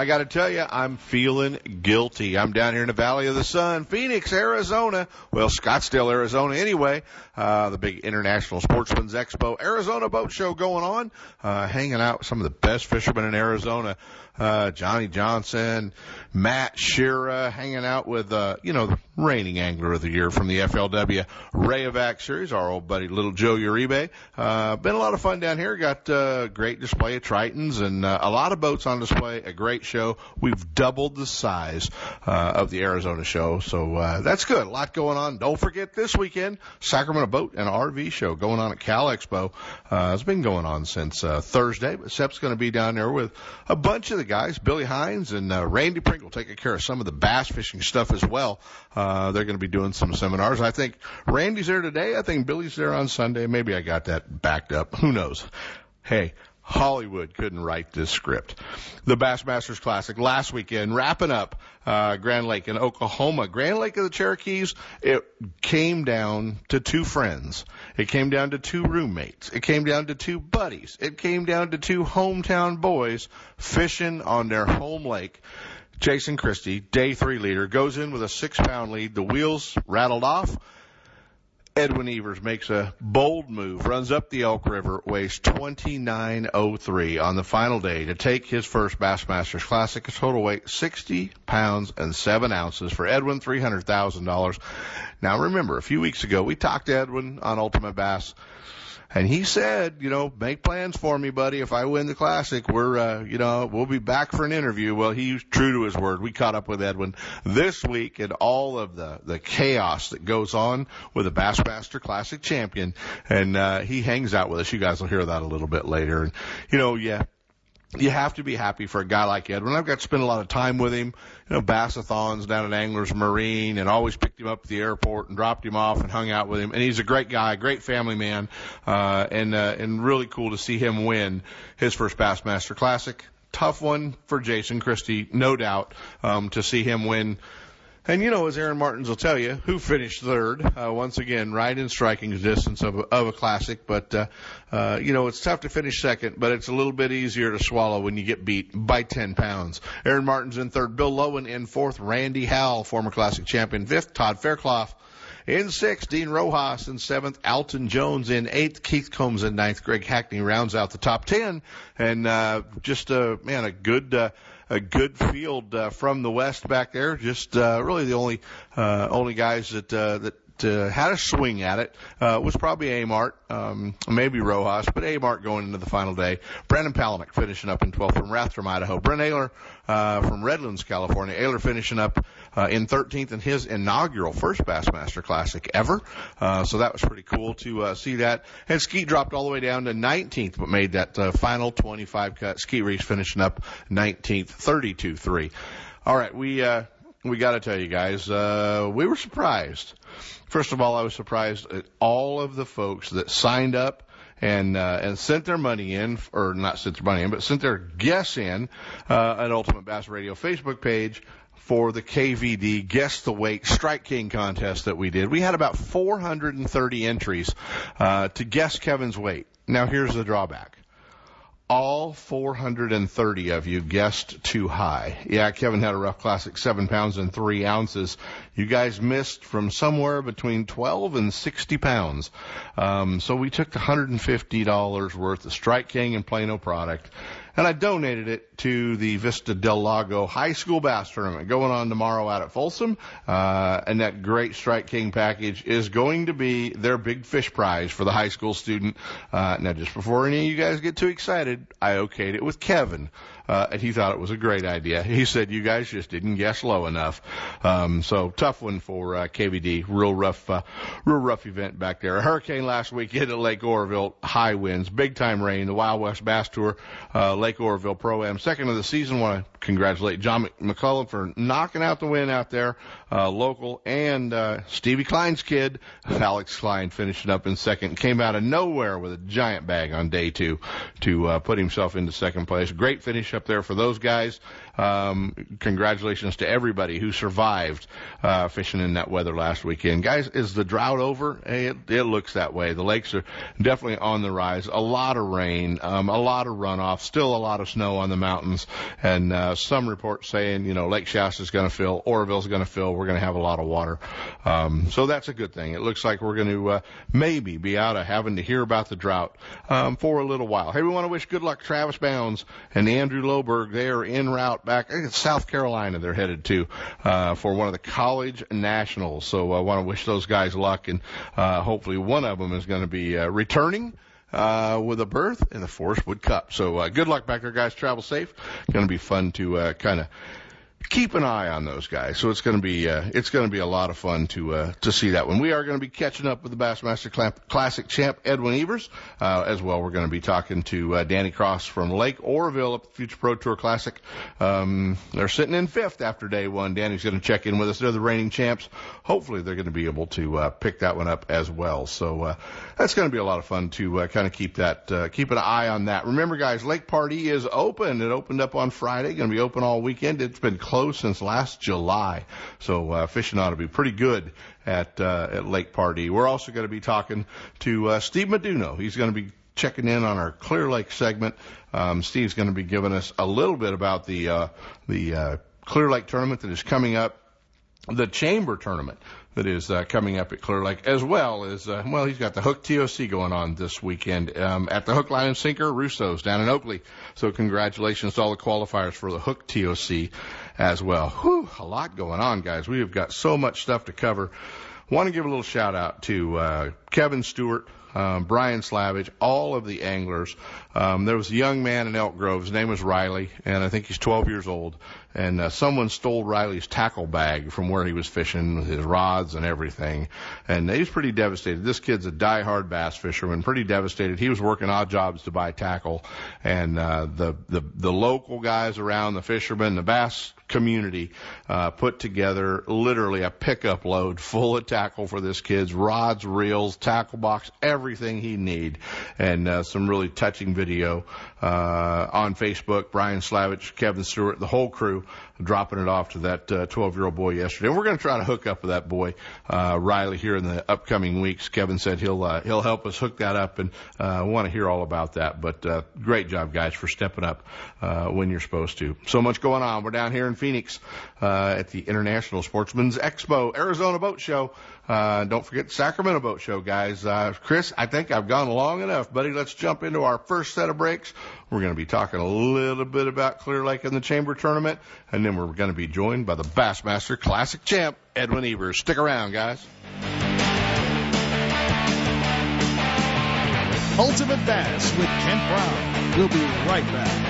I got to tell you, I'm feeling guilty. I'm down here in the Valley of the Sun, Phoenix, Arizona. Well, Scottsdale, Arizona anyway. Uh, the big International Sportsman's Expo Arizona Boat Show going on. Uh, hanging out with some of the best fishermen in Arizona uh, Johnny Johnson, Matt Shira, hanging out with, uh, you know, reigning angler of the year from the FLW Rayovac series, our old buddy Little Joe Uribe. Uh, been a lot of fun down here. Got a uh, great display of Tritons and uh, a lot of boats on display. A great show. We've doubled the size uh, of the Arizona show, so uh, that's good. A lot going on. Don't forget this weekend, Sacramento Boat and RV show going on at Cal Expo. Uh, it's been going on since uh, Thursday, but Sep's going to be down there with a bunch of the guys, Billy Hines and uh, Randy Pringle, taking care of some of the bass fishing stuff as well. Uh, they're going to be doing some seminars. I think Randy's there today. I think Billy's there on Sunday. Maybe I got that backed up. Who knows? Hey, Hollywood couldn't write this script. The Bassmasters Classic last weekend, wrapping up uh, Grand Lake in Oklahoma. Grand Lake of the Cherokees, it came down to two friends. It came down to two roommates. It came down to two buddies. It came down to two hometown boys fishing on their home lake. Jason Christie, day three leader, goes in with a six pound lead. The wheels rattled off. Edwin Evers makes a bold move, runs up the Elk River, weighs 29.03 on the final day to take his first Bassmasters Classic, a total weight 60 pounds and 7 ounces for Edwin, $300,000. Now remember, a few weeks ago we talked to Edwin on Ultimate Bass and he said, you know, make plans for me, buddy. If I win the classic, we're, uh, you know, we'll be back for an interview. Well, he's true to his word. We caught up with Edwin this week and all of the, the chaos that goes on with a Bassmaster Classic champion. And, uh, he hangs out with us. You guys will hear that a little bit later. And, you know, yeah, you have to be happy for a guy like Edwin. I've got to spend a lot of time with him, you know, bassathons down at Anglers Marine and always picked him up at the airport and dropped him off and hung out with him. And he's a great guy, great family man, uh, and, uh, and really cool to see him win his first Bassmaster Classic. Tough one for Jason Christie, no doubt, um, to see him win and you know, as Aaron Martens will tell you, who finished third, uh, once again, right in striking distance of a, of a classic. But, uh, uh, you know, it's tough to finish second, but it's a little bit easier to swallow when you get beat by 10 pounds. Aaron Martens in third, Bill Lowen in fourth, Randy Howell, former classic champion, fifth, Todd Faircloth in sixth, Dean Rojas in seventh, Alton Jones in eighth, Keith Combs in ninth, Greg Hackney rounds out the top ten, and uh, just a man, a good uh, a good field uh, from the west back there. Just uh, really the only uh, only guys that uh, that uh, had a swing at it uh, was probably Amart, um, maybe Rojas, but Amart going into the final day. Brandon Palaniuk finishing up in 12th from Rathdrum, Idaho. Brent Ehrler uh, from Redlands, California. Ehrler finishing up uh, in 13th in his inaugural first Bassmaster Classic ever. Uh, so that was pretty cool to uh, see that. And Skeet dropped all the way down to 19th, but made that uh, final 25 cut. Skeet Reese finishing up 19th, 32-3. All right, we uh, we got to tell you guys, uh, we were surprised. First of all, I was surprised at all of the folks that signed up and uh, and sent their money in, or not sent their money in, but sent their guess in uh, at Ultimate Bass Radio Facebook page for the KVD Guess the Weight Strike King contest that we did. We had about 430 entries uh, to guess Kevin's weight. Now here's the drawback all 430 of you guessed too high. Yeah, Kevin had a rough classic, seven pounds and three ounces. You guys missed from somewhere between 12 and 60 pounds. Um, so we took $150 worth of Strike King and Plano product and I donated it to the Vista del Lago High School Bass Tournament going on tomorrow out at Folsom. Uh, and that great Strike King package is going to be their big fish prize for the high school student. Uh, now, just before any of you guys get too excited, I okayed it with Kevin uh, and he thought it was a great idea. He said, "You guys just didn't guess low enough." Um, so tough one for uh, KVD. Real rough, uh, real rough event back there. A hurricane last weekend at Lake Oroville. High winds, big time rain. The Wild West Bass Tour, uh, Lake Oroville Pro Am, second of the season. Want to congratulate John McCullum for knocking out the win out there, uh, local, and uh, Stevie Klein's kid, Alex Klein, finishing up in second. Came out of nowhere with a giant bag on day two to uh, put himself into second place. Great finish up there for those guys. Um, congratulations to everybody who survived uh, fishing in that weather last weekend. Guys, is the drought over? It, it looks that way. The lakes are definitely on the rise. A lot of rain, um, a lot of runoff, still a lot of snow on the mountains, and uh, some reports saying, you know, Lake Shasta is going to fill, Oroville's going to fill. We're going to have a lot of water. Um, so that's a good thing. It looks like we're going to uh, maybe be out of having to hear about the drought um, for a little while. Hey, we want to wish good luck Travis Bounds and Andrew Loberg. They are en route back. I think it's South Carolina they're headed to uh, for one of the college nationals. So I want to wish those guys luck, and uh, hopefully one of them is going to be uh, returning uh, with a berth in the Forrest Wood Cup. So uh, good luck back there, guys. Travel safe. Going to be fun to uh, kind of keep an eye on those guys. So it's going to be uh, it's going to be a lot of fun to uh, to see that one. We are going to be catching up with the Bassmaster Classic champ Edwin Evers uh, as well. We're going to be talking to uh, Danny Cross from Lake Oroville at the Future Pro Tour Classic. Um, they're sitting in fifth after day one. Danny's going to check in with us. They're the reigning champs. Hopefully, they're going to be able to uh, pick that one up as well. So uh, that's going to be a lot of fun to kind of keep that keep an eye on that. Remember, guys, Lake Pardee is open. It opened up on Friday. Going to be open all weekend. It's been closed since last July. So uh, fishing ought to be pretty good at uh, at Lake Pardee. We're also going to be talking to uh, Steve Meduno. He's going to be checking in on our Clear Lake segment. Um, Steve's going to be giving us a little bit about the uh, the uh, Clear Lake tournament that is coming up, the Chamber tournament that is uh, coming up at Clear Lake, as well as uh, well, he's got the Hook TOC going on this weekend um, at the Hook Line and Sinker Russo's down in Oakley. So congratulations to all the qualifiers for the Hook TOC as well. Whew, a lot going on, guys. We have got so much stuff to cover. Want to give a little shout out to uh, Kevin Stewart, um, Brian Slavage, all of the anglers. Um, there was a young man in Elk Grove. His name was Riley, and I think he's 12 years old and uh, someone stole Riley's tackle bag from where he was fishing with his rods and everything. And he was pretty devastated. This kid's a die-hard bass fisherman, pretty devastated. He was working odd jobs to buy tackle, and uh, the the the local guys around, the fishermen, the bass community uh, put together literally a pickup load full of tackle for this kid's rods, reels, tackle box, everything he need, and uh, some really touching video uh, on Facebook. Brian Slavich, Kevin Stewart, the whole crew dropping it off to that 12 uh, year old boy yesterday. And we're going to try to hook up with that boy, uh, Riley, here in the upcoming weeks. Kevin said he'll uh, he'll help us hook that up, and uh, want to hear all about that. But uh, great job, guys, for stepping up uh, when you're supposed to. So much going on. We're down here in Phoenix uh, at the International Sportsman's Expo, Arizona Boat Show. Uh, don't forget Sacramento Boat Show, guys. Uh, Chris, I think I've gone long enough, buddy. Let's jump into our first set of breaks. We're going to be talking a little bit about Clear Lake in the Chamber Tournament, and then we're going to be joined by the Bassmaster Classic champ, Edwin Evers. Stick around, guys. Ultimate Bass with Kent Brown. We'll be right back.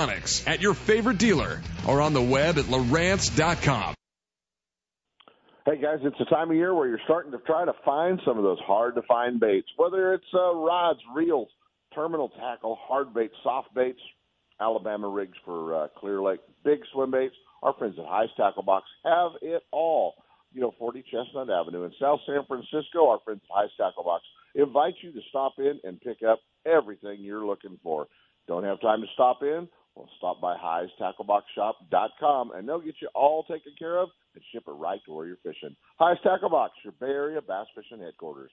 electronics at your favorite dealer or on the web at Lowrance.com. Hey guys, it's the time of year where you're starting to try to find some of those hard to find baits, whether it's uh, rods, reels, terminal tackle, hard baits, soft baits, Alabama rigs for uh, Clear Lake, big swim baits. Our friends at High's Tackle Box have it all. You know, 40 Chestnut Avenue in South San Francisco. Our friends at High's Tackle Box invite you to stop in and pick up everything you're looking for. Don't have time to stop in? Well, stop by High's HighsTackleBoxShop.com and they'll get you all taken care of and ship it right to where you're fishing. High's Tackle Box, your Bay Area bass fishing headquarters.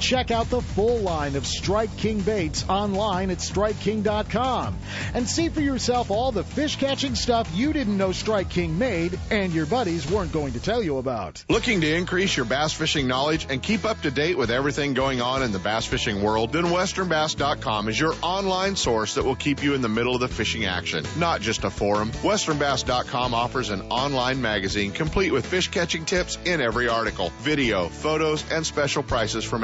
Check out the full line of Strike King baits online at StrikeKing.com and see for yourself all the fish catching stuff you didn't know Strike King made and your buddies weren't going to tell you about. Looking to increase your bass fishing knowledge and keep up to date with everything going on in the bass fishing world? Then WesternBass.com is your online source that will keep you in the middle of the fishing action, not just a forum. WesternBass.com offers an online magazine complete with fish catching tips in every article, video, photos, and special prices from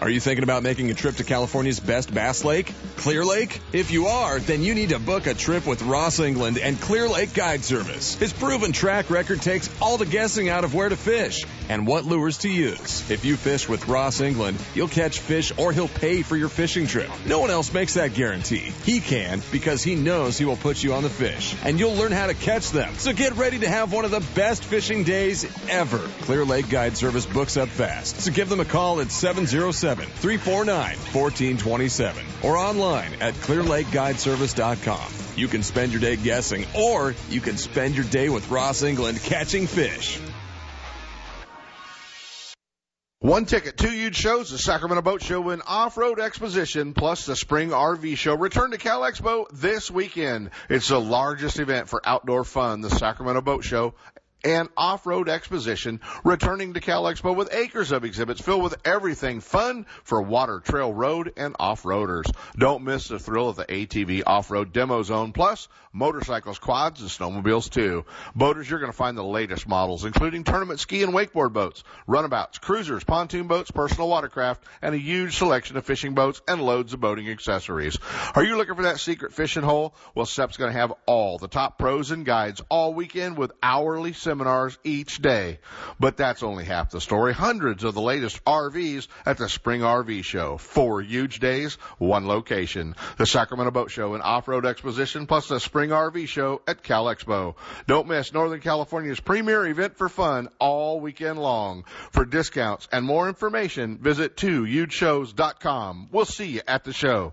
Are you thinking about making a trip to California's best bass lake, Clear Lake? If you are, then you need to book a trip with Ross England and Clear Lake Guide Service. His proven track record takes all the guessing out of where to fish and what lures to use. If you fish with Ross England, you'll catch fish or he'll pay for your fishing trip. No one else makes that guarantee. He can because he knows he will put you on the fish and you'll learn how to catch them. So get ready to have one of the best fishing days ever. Clear Lake Guide Service books up fast. So give them a call at 707 349 1427 or online at clearlakeguideservice.com. You can spend your day guessing or you can spend your day with Ross England catching fish. One ticket, two huge shows, the Sacramento Boat Show and Off-Road Exposition, plus the Spring RV Show. Return to Cal Expo this weekend. It's the largest event for outdoor fun, the Sacramento Boat Show and off-road exposition returning to Cal Expo with acres of exhibits filled with everything fun for water, trail, road, and off-roaders. Don't miss the thrill of the ATV off-road demo zone plus motorcycles, quads, and snowmobiles too. Boaters, you're going to find the latest models including tournament ski and wakeboard boats, runabouts, cruisers, pontoon boats, personal watercraft, and a huge selection of fishing boats and loads of boating accessories. Are you looking for that secret fishing hole? Well, SEP's going to have all the top pros and guides all weekend with hourly seminars each day. But that's only half the story. Hundreds of the latest RVs at the Spring RV Show. Four huge days, one location. The Sacramento Boat Show and Off-Road Exposition plus the Spring RV Show at Cal Expo. Don't miss Northern California's premier event for fun all weekend long. For discounts and more information, visit 2hugeshows.com. We'll see you at the show.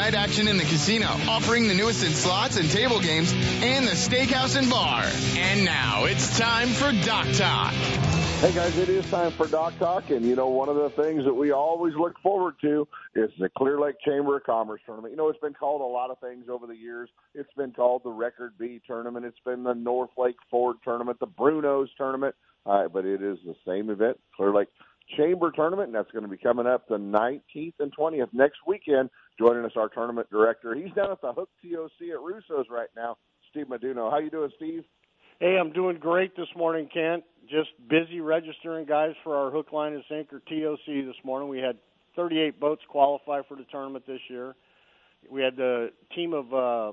night action in the casino, offering the newest in slots and table games, and the steakhouse and bar. And now it's time for Dock Talk. Hey guys, it is time for Dock Talk, and you know one of the things that we always look forward to is the Clear Lake Chamber of Commerce tournament. You know, it's been called a lot of things over the years. It's been called the Record Bee tournament. It's been the North Lake Ford tournament, the Brunos tournament, uh, but it is the same event, Clear Lake Chamber tournament, and that's going to be coming up the 19th and 20th next weekend. Joining us, our tournament director. He's down at the Hook TOC at Russo's right now. Steve Maduno. How you doing, Steve? Hey, I'm doing great this morning, Kent. Just busy registering guys for our hook line and sinker TOC this morning. We had 38 boats qualify for the tournament this year. We had the team of uh,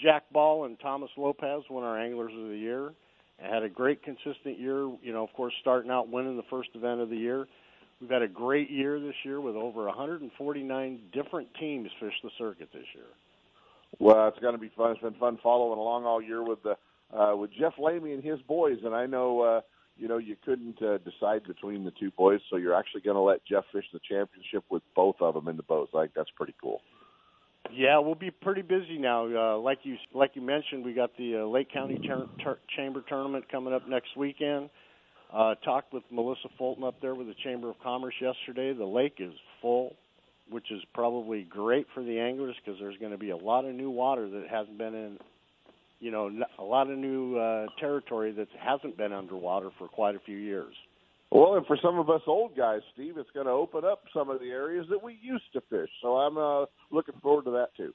Jack Ball and Thomas Lopez win our Anglers of the Year, had a great consistent year. You know, of course, starting out winning the first event of the year. We've had a great year this year with over 149 different teams fish the circuit this year. Well, it's going to be fun. It's been fun following along all year with the uh, with Jeff Lamy and his boys, and I know uh, you know you couldn't uh, decide between the two boys, so you're actually going to let Jeff fish the championship with both of them in the boats. Think that's pretty cool. Yeah, we'll be pretty busy now. Uh, like you like you mentioned, we got the uh, Lake County ter- ter- Chamber tournament coming up next weekend. Uh, talked with Melissa Fulton up there with the Chamber of Commerce yesterday. The lake is full, which is probably great for the anglers because there's going to be a lot of new water that hasn't been in, you know, a lot of new uh, territory that hasn't been underwater for quite a few years. Well, and for some of us old guys, Steve, it's going to open up some of the areas that we used to fish. So I'm uh, looking forward to that too.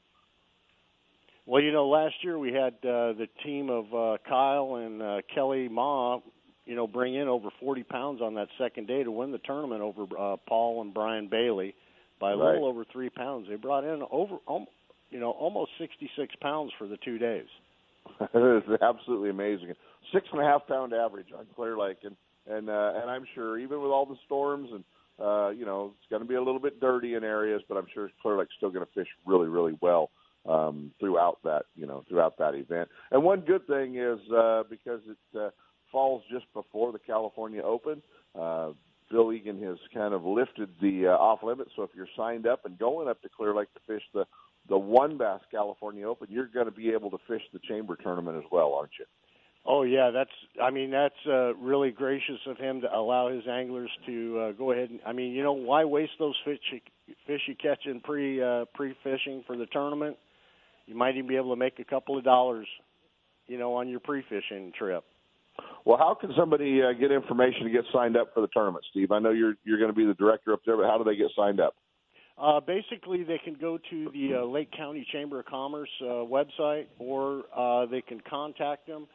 Well, you know, last year we had uh, the team of uh, Kyle and uh, Kelly Ma, you know, bring in over 40 pounds on that second day to win the tournament over uh, Paul and Brian Bailey by a right. little over three pounds. They brought in over, um, you know, almost 66 pounds for the two days. it is absolutely amazing. Six and a half pound average on Clear Lake, and and uh, and I'm sure even with all the storms and uh, you know it's going to be a little bit dirty in areas, but I'm sure Clear Lake's still going to fish really really well um, throughout that you know throughout that event. And one good thing is uh, because it uh, falls just before the California Open. Uh, Bill Egan has kind of lifted the uh, off limit, so if you're signed up and going up to Clear Lake to fish the the one Bass California Open, you're going to be able to fish the Chamber tournament as well, aren't you? Oh yeah, that's. I mean, that's uh, really gracious of him to allow his anglers to uh, go ahead and. I mean, you know, why waste those fish you, fish you catch in pre uh, pre fishing for the tournament? You might even be able to make a couple of dollars, you know, on your pre fishing trip. Well, how can somebody uh, get information to get signed up for the tournament, Steve? I know you're you're going to be the director up there, but how do they get signed up? Uh, basically, they can go to the uh, Lake County Chamber of Commerce uh, website, or uh, they can contact them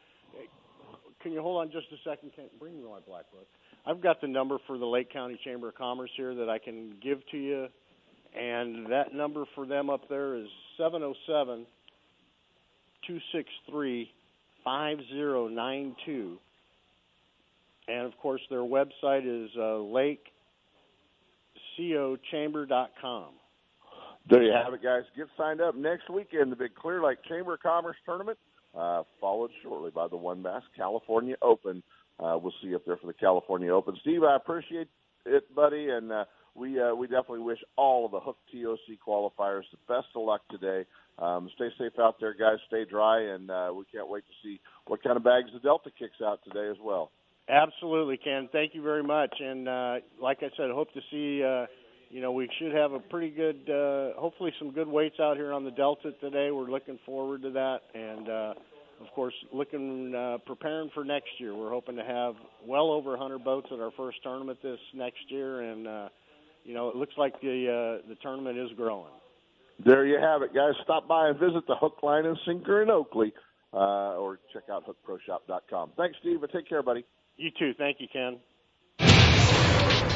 can you hold on just a second? Can bring me my black book. I've got the number for the Lake County Chamber of Commerce here that I can give to you, and that number for them up there is seven zero oh seven two six three five zero nine two. And of course, their website is uh, lakecochamber.com. There you have it, guys. Get signed up next weekend, the big Clear Lake Chamber of Commerce tournament uh, followed shortly by the One Bass California Open. Uh, we'll see you up there for the California Open. Steve, I appreciate it, buddy, and uh, we uh, we definitely wish all of the Hook TOC qualifiers the best of luck today. Um, stay safe out there, guys. Stay dry, and uh, we can't wait to see what kind of bags the Delta kicks out today as well. Absolutely, Ken. Thank you very much. And uh, like I said, hope to see. Uh, you know, we should have a pretty good, uh, hopefully, some good weights out here on the Delta today. We're looking forward to that, and uh, of course, looking uh, preparing for next year. We're hoping to have well over 100 boats at our first tournament this next year, and uh, you know, it looks like the uh, the tournament is growing. There you have it, guys. Stop by and visit the Hook Line and Sinker in Oakley, uh, or check out hookproshop.com. Thanks, Steve. But take care, buddy. You too. Thank you, Ken.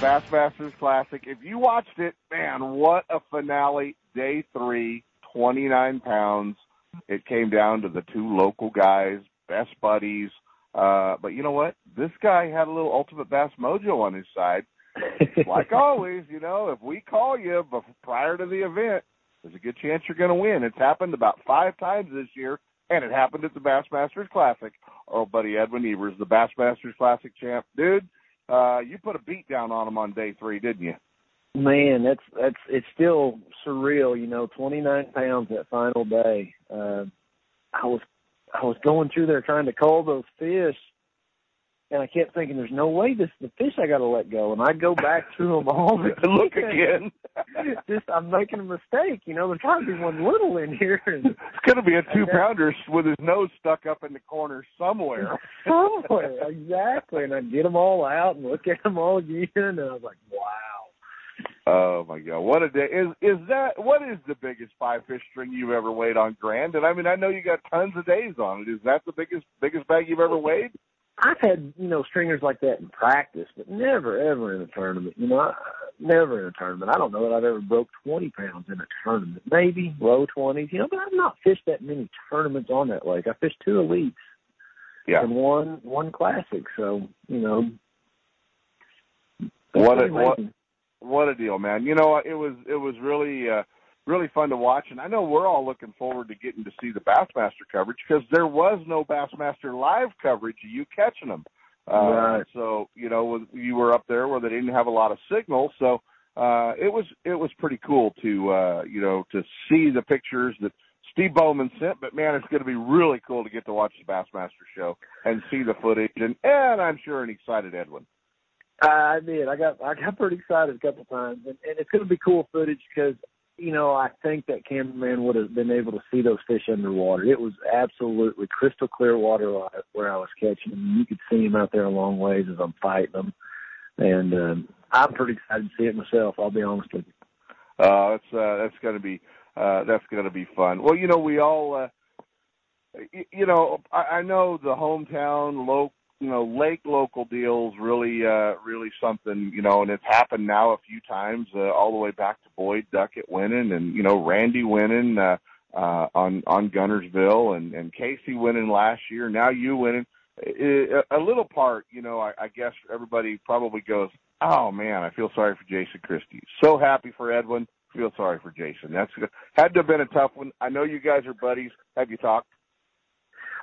Bassmasters Classic. If you watched it, man, what a finale. Day three, 29 pounds. It came down to the two local guys, best buddies. Uh, but you know what? This guy had a little ultimate bass mojo on his side. like always, you know, if we call you prior to the event, there's a good chance you're going to win. It's happened about five times this year, and it happened at the Bassmasters Classic. Oh, buddy Edwin Evers, the Bassmasters Classic champ. Dude, uh, you put a beat down on them on day three, didn't you? Man, that's that's it's still surreal. You know, 29 pounds that final day. Uh, I was I was going through there trying to call those fish, and I kept thinking, "There's no way this the fish I got to let go." And I'd go back through them all to look again. just I'm making a mistake. You know, there's got to be one little in here. And It's going to be a two pounder with his nose stuck up in the corner somewhere. somewhere, exactly. And I get them all out and look at them all again, and I was like, wow. Oh my god, what a day! Is is that what is the biggest five fish string you've ever weighed on Grand? And I mean, I know you got tons of days on it. Is that the biggest biggest bag you've ever weighed? I've had you know stringers like that in practice, but never ever in a tournament. You know, I, never in a tournament. I don't know that I've ever broke twenty pounds in a tournament. Maybe low twenties, you know, but I've not fished that many tournaments on that lake. I fished two elites Yeah. and one one classic. So you know, What a what what a deal, man! You know, it was it was really uh, really fun to watch, and I know we're all looking forward to getting to see the Bassmaster coverage because there was no Bassmaster live coverage of you catching them. Uh, Right. So you know, you were up there where they didn't have a lot of signal, so uh, it was it was pretty cool to uh, you know to see the pictures that Steve Bowman sent. But man, it's going to be really cool to get to watch the Bassmaster show and see the footage, and and I'm sure an excited Edwin. I did. I got I got pretty excited a couple times, and, and it's going to be cool footage because you know I think that cameraman would have been able to see those fish underwater. It was absolutely crystal clear water where I was catching them. You could see them out there a long ways as I'm fighting them, and um, I'm pretty excited to see it myself. I'll be honest with you. Uh, that's uh, that's to be uh, that's to be fun. Well, you know, we all, uh, y- you know, I, I know the hometown, local, you know, lake local deals really, uh, really something, you know, and it's happened now a few times, uh, all the way back to Boyd Duckett winning, and you know, Randy winning uh, uh, on on Guntersville, and and Casey winning last year. Now you winning. A little part, you know, I, I guess everybody probably goes, "Oh man, I feel sorry for Jason Christie." So happy for Edwin. Feel sorry for Jason. That's had to have been a tough one. I know you guys are buddies. Have you talked?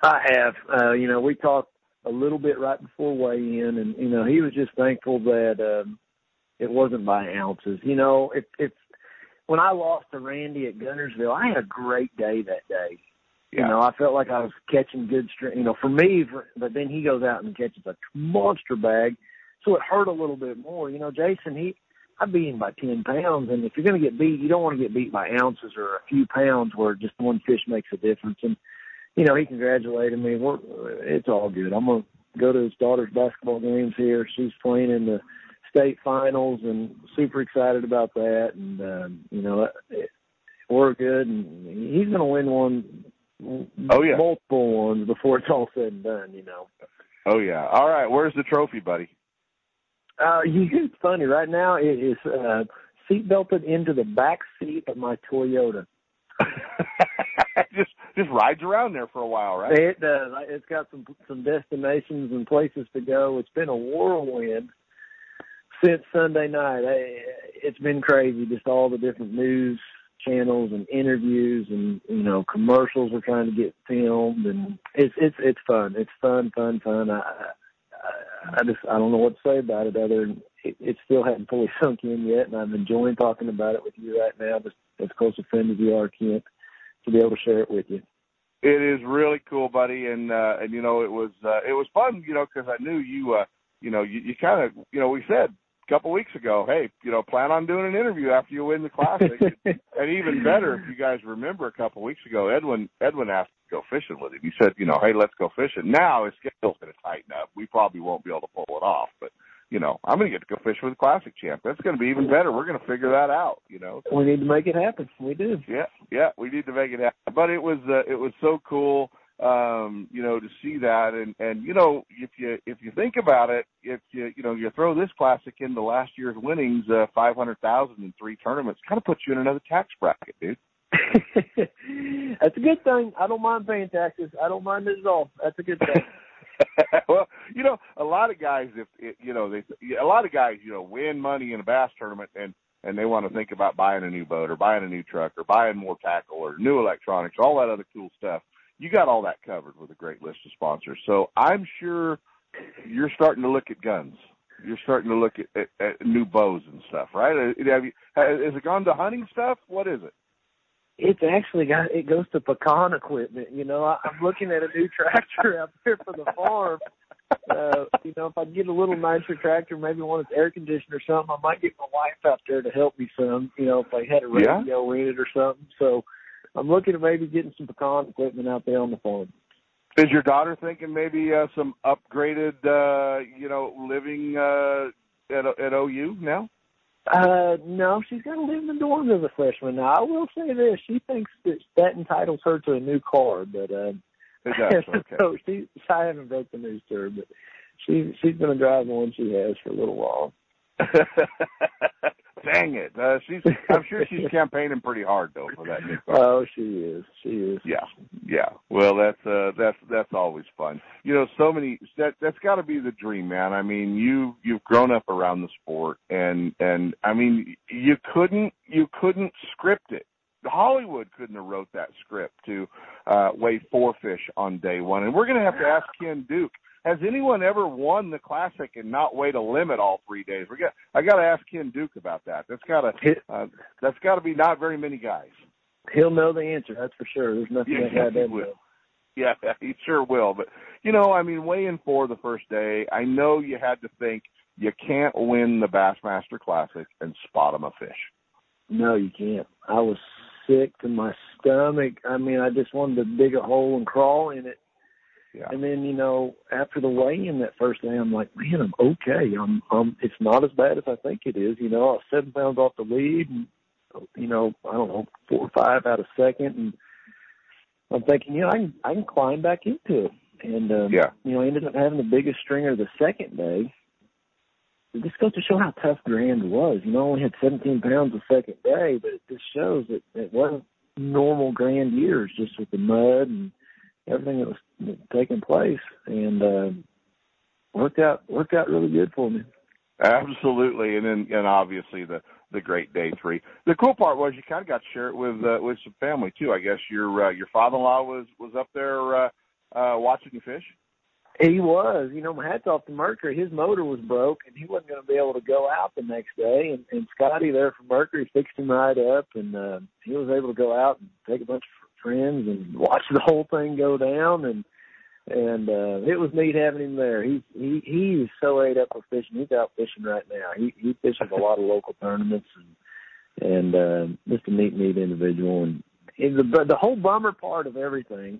I have. Uh, you know, we talked a little bit right before weigh in, and you know, he was just thankful that um, it wasn't by ounces. You know, if if when I lost to Randy at Guntersville, I had a great day that day. You know, I felt like I was catching good string. You know, for me, for, but then he goes out and catches a monster bag, so it hurt a little bit more. You know, Jason, he I beat him by ten pounds, and if you're going to get beat, you don't want to get beat by ounces or a few pounds where just one fish makes a difference. And you know, he congratulated me. We're, it's all good. I'm gonna go to his daughter's basketball games here. She's playing in the state finals, and super excited about that. And um, you know, it, we're good, and he's gonna win one. Oh, yeah. multiple ones before it's all said and done. You know. Oh yeah. All right. Where's the trophy, buddy? Uh, you, it's funny. Right now, it is uh, seat belted into the back seat of my Toyota. just just rides around there for a while, right? It does. It's got some some destinations and places to go. It's been a whirlwind since Sunday night. It's been crazy. Just all the different news channels and interviews and you know commercials are trying to get filmed and it's it's it's fun. It's fun, fun, fun. I I, I just I don't know what to say about it other than it, it still hadn't fully sunk in yet, and I'm enjoying talking about it with you right now. Just as close a friend as you are, Kent, to be able to share it with you. It is really cool, buddy, and uh, and you know it was uh, it was fun, you know, because I knew you, uh, you know, you, you kind of, you know, we said a couple weeks ago, hey, you know, plan on doing an interview after you win the classic, and even better, if you guys remember a couple weeks ago, Edwin Edwin asked to go fishing with him. He said, you know, hey, let's go fishing. Now his schedule's going to tighten up. We probably won't be able to pull it off, but you know, I'm going to get to go fish with the classic champ. That's going to be even better. We're going to figure that out, you know. we need to make it happen. We do. Yeah, yeah, we need to make it happen. But it was uh, it was so cool, um, you know, to see that, and and you know, if you if you think about it, if you you know you throw this classic into last year's winnings, uh, five hundred thousand in three tournaments, kind of puts you in another tax bracket, dude. That's a good thing. I don't mind paying taxes. I don't mind it at all. That's a good thing. well, you know, a lot of guys, if it, you know, they a lot of guys, you know, win money in a bass tournament and and they want to think about buying a new boat or buying a new truck or buying more tackle or new electronics, all that other cool stuff. You got all that covered with a great list of sponsors. So I'm sure you're starting to look at guns. You're starting to look at, at, at new bows and stuff, right? Have you, has it gone to hunting stuff? What is it? It's actually got it goes to pecan equipment. You know, I, I'm looking at a new tractor out there for the farm, uh, you know, if I get a little nicer tractor, maybe one that's air conditioned or something, I might get my wife out there to help me some. You know, if I had a radio Yeah. in it or something. So I'm looking at maybe getting some pecan equipment out there on the farm. Is your daughter thinking maybe uh, some upgraded, uh, you know, living uh, at at OU now? Uh, no, she's going to live in the dorms as a freshman. Now, I will say this: she thinks that that entitles her to a new car, but uh, does. Okay. so she, I haven't broke the news to her, but she she's going to drive the one she has for a little while. Dang it! Uh, she's. I'm sure she's campaigning pretty hard though for that new car. Oh, she is. She is. Yeah, yeah. Well, that's uh, that's that's always fun. You know, so many that that's got to be the dream, man. I mean, you you've grown up around the sport, and and I mean, you couldn't you couldn't script it. Hollywood couldn't have wrote that script to uh, weigh four fish on day one, and we're going to have to ask Ken Duke. Has anyone ever won the classic and not weighed a limit all three days? We got. I got to ask Ken Duke about that. That's got to. Uh, that's got to be not very many guys. He'll know the answer. That's for sure. There's nothing Yeah, that guy he will. Yeah, he sure will. But you know, I mean, weighing four the first day, I know you had to think you can't win the Bassmaster Classic and spot him a fish. No, you can't. I was sick to my stomach. I mean, I just wanted to dig a hole and crawl in it. Yeah. And then, you know, after the weigh-in that first day, I'm like, man, I'm okay. I'm, I'm. It's not as bad as I think it is. You know, I was seven pounds off the lead, and you know, I don't know, four or five out of second, and I'm thinking, you know, I can, I can climb back into it. And um, Yeah. you know, I ended up having the biggest stringer the second day. It just goes to show how tough Grand was. You know, I only had 17 pounds the second day, but it just shows that it wasn't normal Grand years, just with the mud and everything that was taking place, and uh, worked out worked out really good for me. Absolutely, and then and obviously the the great day three. The cool part was you kind of got to share it with uh, with some family too. I guess your uh, your father-in-law was was up there uh, uh, watching you fish. He was, you know, my hats off to Mercury. His motor was broke, and he wasn't going to be able to go out the next day. And, and Scotty there from Mercury fixed him right up, and uh, he was able to go out and take a bunch of friends and watch the whole thing go down. And and uh, it was neat having him there. He he he is so ate up with fishing. He's out fishing right now. He he fishes a lot of local tournaments, and and uh, just a neat neat individual. And, and the the whole bummer part of everything.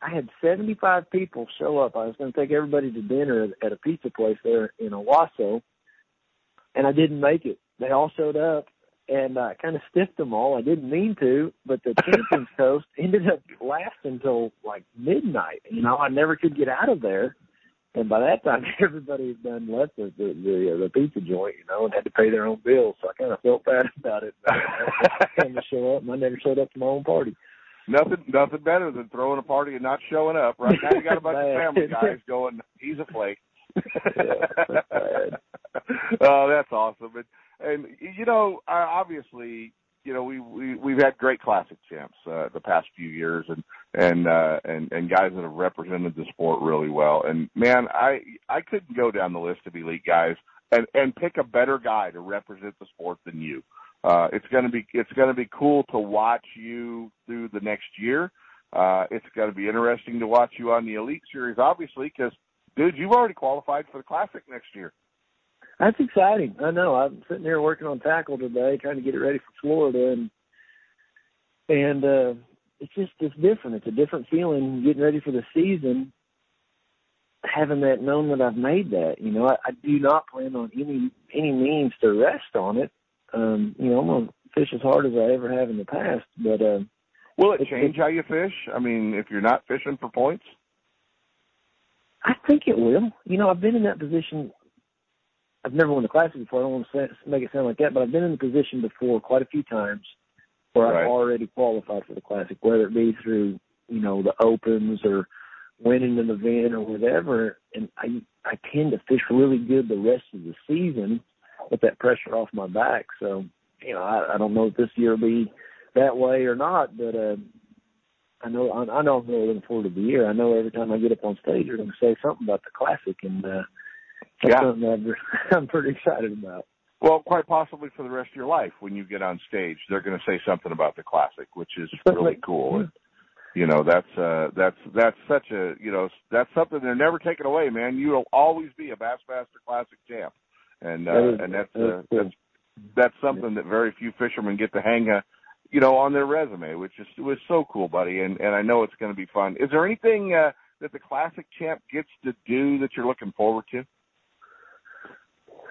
I had 75 people show up. I was going to take everybody to dinner at a pizza place there in Owasso, and I didn't make it. They all showed up, and I kind of stiffed them all. I didn't mean to, but the Champions Toast ended up lasting until like midnight. You know, I never could get out of there. And by that time, everybody had done left the the the, uh, the pizza joint, you know, and had to pay their own bills. So I kind of felt bad about it. I to show up, and I never showed up to my own party. Nothing, nothing better than throwing a party and not showing up. Right now, you got a bunch of family guys going. He's a flake. Yeah, that's oh, that's awesome. And, and you know, uh, obviously, you know, we we we've had great classic champs uh, the past few years, and and uh, and and guys that have represented the sport really well. And man, I I couldn't go down the list of elite guys and and pick a better guy to represent the sport than you. Uh, it's gonna be it's gonna be cool to watch you through the next year. Uh, it's gonna be interesting to watch you on the Elite Series, obviously, because dude, you've already qualified for the Classic next year. That's exciting. I know. I'm sitting here working on tackle today, trying to get it ready for Florida, and and uh, it's just it's different. It's a different feeling getting ready for the season. Having that known that I've made that, you know, I, I do not plan on any any means to rest on it. Um, you know, I'm gonna fish as hard as I ever have in the past, but uh, Will it change how you fish? I mean, if you're not fishing for points? I think it will. You know, I've been in that position. I've never won the classic before. I don't want to say, make it sound like that, but I've been in the position before quite a few times where Right. I've already qualified for the classic, whether it be through you know the opens or winning an event or whatever. And I I tend to fish really good the rest of the season with that pressure off my back. So you know, I, I don't know if this year will be that way or not, but uh, I know I, I know I'm really looking forward to the year. I know every time I get up on stage, they're going to say something about the classic, and uh, that's Yeah. something that I'm, pretty excited about. Well, quite possibly for the rest of your life when you get on stage, they're going to say something about the Classic, which is really cool. And, you know that's uh that's that's such a you know that's something they're never taking away man you'll always be a bassmaster classic champ and uh That is- and that's uh, cool. that's that's something that very few fishermen get to hang a you know on their resume which is was so cool buddy and and i know it's going to be fun is there anything uh that the classic champ gets to do that you're looking forward to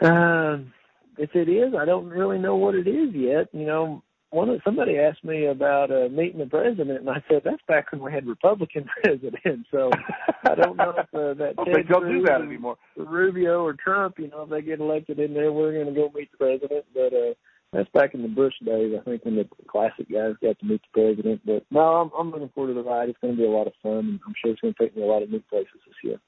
Um, if it is, I don't really know what it is yet. You know, one of somebody asked me about uh, meeting the president, and I said that's back when we had Republican president. So I don't know if uh, that Ted think they'll do that anymore Rubio or Trump. You know, if they get elected in there, we're going to go meet the president. But uh, that's back in the Bush days. I think when the classic guys got to meet the president. But no, I'm, I'm looking forward to the ride. It's going to be a lot of fun. and I'm sure it's going to take me a lot of new places this year.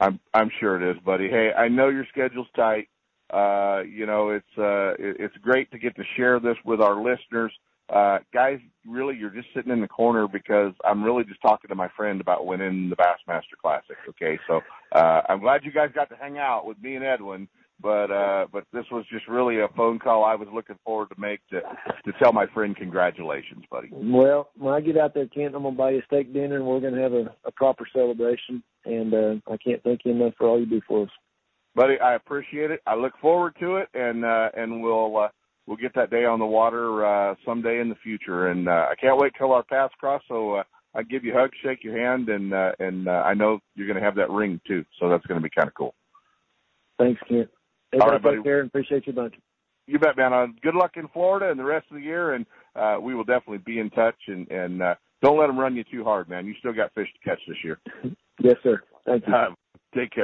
I'm I'm sure it is, buddy. Hey, I know your schedule's tight. Uh, you know, it's uh it, it's great to get to share this with our listeners. Uh guys, really you're just sitting in the corner because I'm really just talking to my friend about winning the Bassmaster Classic, okay? So, uh I'm glad you guys got to hang out with me and Edwin, but uh but this was just really a phone call I was looking forward to make to to tell my friend congratulations, buddy. Well, when I get out there, Kent, I'm gonna buy you a steak dinner, and we're gonna have a, a proper celebration. And uh, I can't thank you enough for all you do for us. buddy. I appreciate it. I look forward to it, and uh, and we'll uh, we'll get that day on the water uh, someday in the future. And uh, I can't wait till our paths cross. So uh, I give you a hug, shake your hand, and uh, and uh, I know you're going to have that ring too. So that's going to be kind of cool. Thanks, Kent. All right, Everybody buddy. take care and appreciate you bunch. You bet, man. Uh, good luck in Florida and the rest of the year, and uh, we will definitely be in touch. And and uh, don't let them run you too hard, man. You still got fish to catch this year. Yes, sir. Thank you. Uh, take care.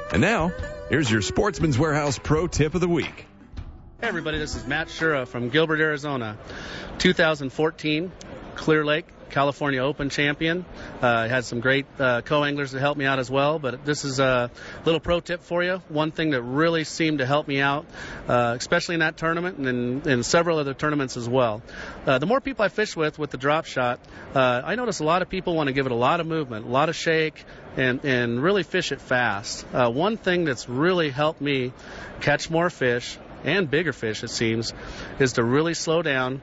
And now, here's your Sportsman's Warehouse Pro Tip of the Week. Hey everybody, this is Matt Shura from Gilbert, Arizona. 2014 Clear Lake California Open champion. Uh, had some great uh, co-anglers that helped me out as well. But this is a little pro tip for you. One thing that really seemed to help me out, uh, especially in that tournament and in, in several other tournaments as well. Uh, the more people I fish with with the drop shot, uh, I notice a lot of people want to give it a lot of movement, a lot of shake, and and really fish it fast. Uh, one thing that's really helped me catch more fish and bigger fish, it seems, is to really slow down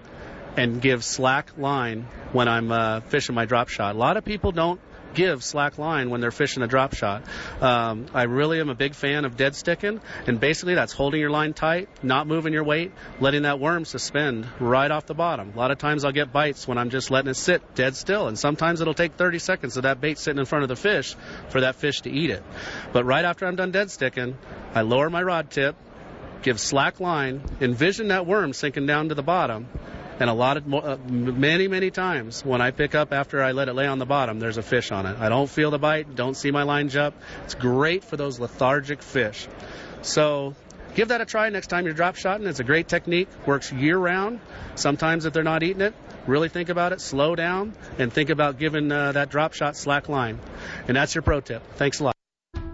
and give slack line when I'm uh, fishing my drop shot. A lot of people don't give slack line when they're fishing a drop shot. Um, I really am a big fan of dead sticking, and basically that's holding your line tight, not moving your weight, letting that worm suspend right off the bottom. A lot of times I'll get bites when I'm just letting it sit dead still, and sometimes it'll take 30 seconds of that bait sitting in front of the fish for that fish to eat it. But right after I'm done dead sticking, I lower my rod tip, give slack line, envision that worm sinking down to the bottom, and a lot of uh, many many times when I pick up after I let it lay on the bottom, there's a fish on it. I don't feel the bite, don't see my line jump. It's great for those lethargic fish. So give that a try next time you're drop shotting. It's a great technique, works year round. Sometimes if they're not eating it, really think about it, slow down, and think about giving uh, that drop shot slack line. And that's your pro tip. Thanks a lot.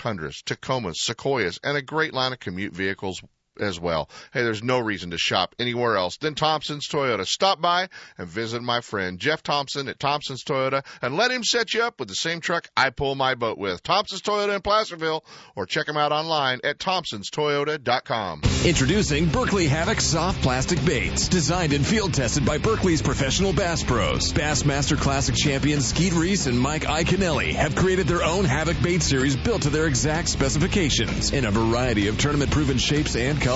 Tundras, Tacomas, Sequoias, and a great line of commute vehicles as well. Hey, there's no reason to shop anywhere else than Thompson's Toyota. Stop by and visit my friend Jeff Thompson at Thompson's Toyota and let him set you up with the same truck I pull my boat with. Thompson's Toyota in Placerville or check him out online at thompsonstoyota.com. Introducing Berkley Havoc soft plastic baits, designed and field tested by Berkley's professional bass pros. Bassmaster Classic champions Skeet Reese and Mike Iaconelli have created their own Havoc bait series built to their exact specifications in a variety of tournament proven shapes and colors.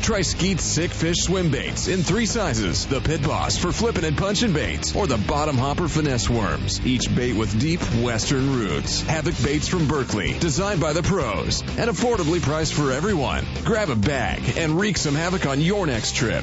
Try Skeet's Sick Fish swim baits in three sizes the Pit Boss for flipping and punching baits, or the Bottom Hopper finesse worms, each bait with deep western roots. Havoc baits from Berkley, designed by the pros, and affordably priced for everyone. Grab a bag and wreak some havoc on your next trip.